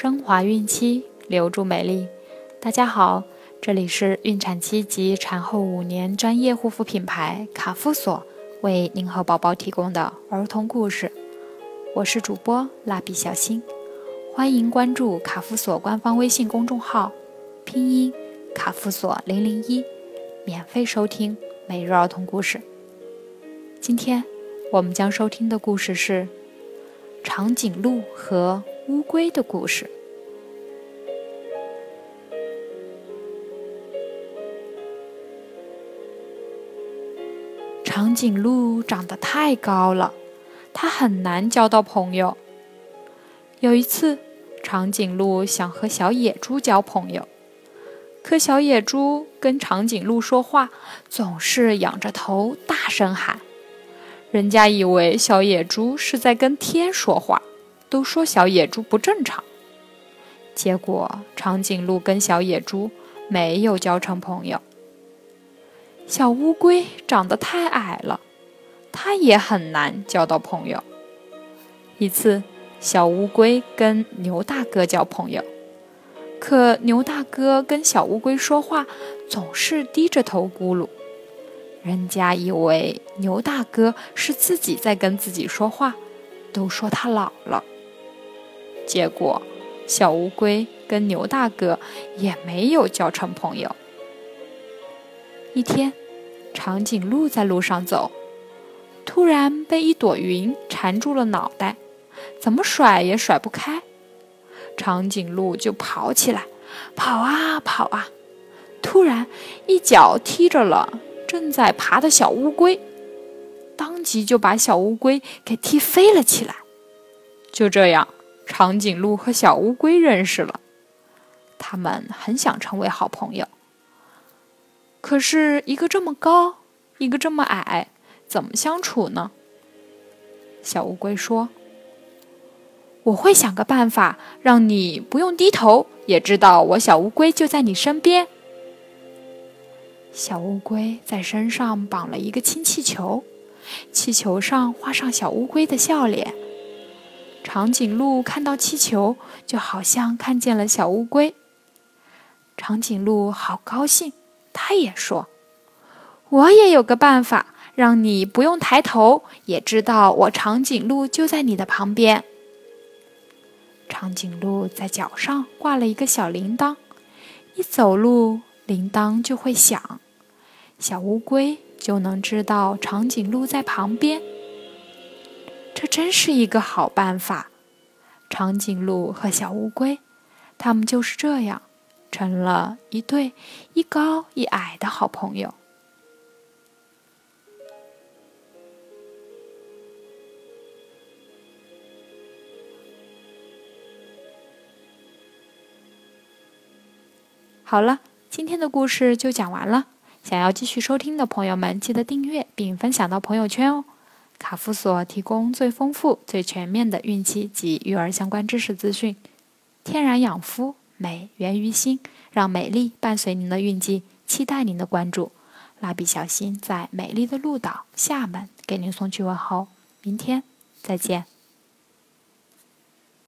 升华孕期，留住美丽。大家好，这里是孕产期及产后五年专业护肤品牌卡夫索为您和宝宝提供的儿童故事。我是主播蜡笔小新，欢迎关注卡夫索官方微信公众号，拼音卡夫索零零一，免费收听每日儿童故事。今天我们将收听的故事是长颈鹿和。乌龟的故事。长颈鹿长得太高了，它很难交到朋友。有一次，长颈鹿想和小野猪交朋友，可小野猪跟长颈鹿说话总是仰着头大声喊，人家以为小野猪是在跟天说话。都说小野猪不正常，结果长颈鹿跟小野猪没有交成朋友。小乌龟长得太矮了，它也很难交到朋友。一次，小乌龟跟牛大哥交朋友，可牛大哥跟小乌龟说话总是低着头咕噜，人家以为牛大哥是自己在跟自己说话，都说他老了。结果，小乌龟跟牛大哥也没有交成朋友。一天，长颈鹿在路上走，突然被一朵云缠住了脑袋，怎么甩也甩不开。长颈鹿就跑起来，跑啊跑啊，突然一脚踢着了正在爬的小乌龟，当即就把小乌龟给踢飞了起来。就这样。长颈鹿和小乌龟认识了，他们很想成为好朋友。可是，一个这么高，一个这么矮，怎么相处呢？小乌龟说：“我会想个办法，让你不用低头，也知道我小乌龟就在你身边。”小乌龟在身上绑了一个氢气球，气球上画上小乌龟的笑脸。长颈鹿看到气球，就好像看见了小乌龟。长颈鹿好高兴，他也说：“我也有个办法，让你不用抬头，也知道我长颈鹿就在你的旁边。”长颈鹿在脚上挂了一个小铃铛，一走路铃铛就会响，小乌龟就能知道长颈鹿在旁边。这真是一个好办法，长颈鹿和小乌龟，他们就是这样，成了一对一高一矮的好朋友。好了，今天的故事就讲完了。想要继续收听的朋友们，记得订阅并分享到朋友圈哦。卡夫所提供最丰富、最全面的孕期及育儿相关知识资讯，天然养肤，美源于心，让美丽伴随您的孕期，期待您的关注。蜡笔小新在美丽的鹭岛厦门给您送去问候，明天再见。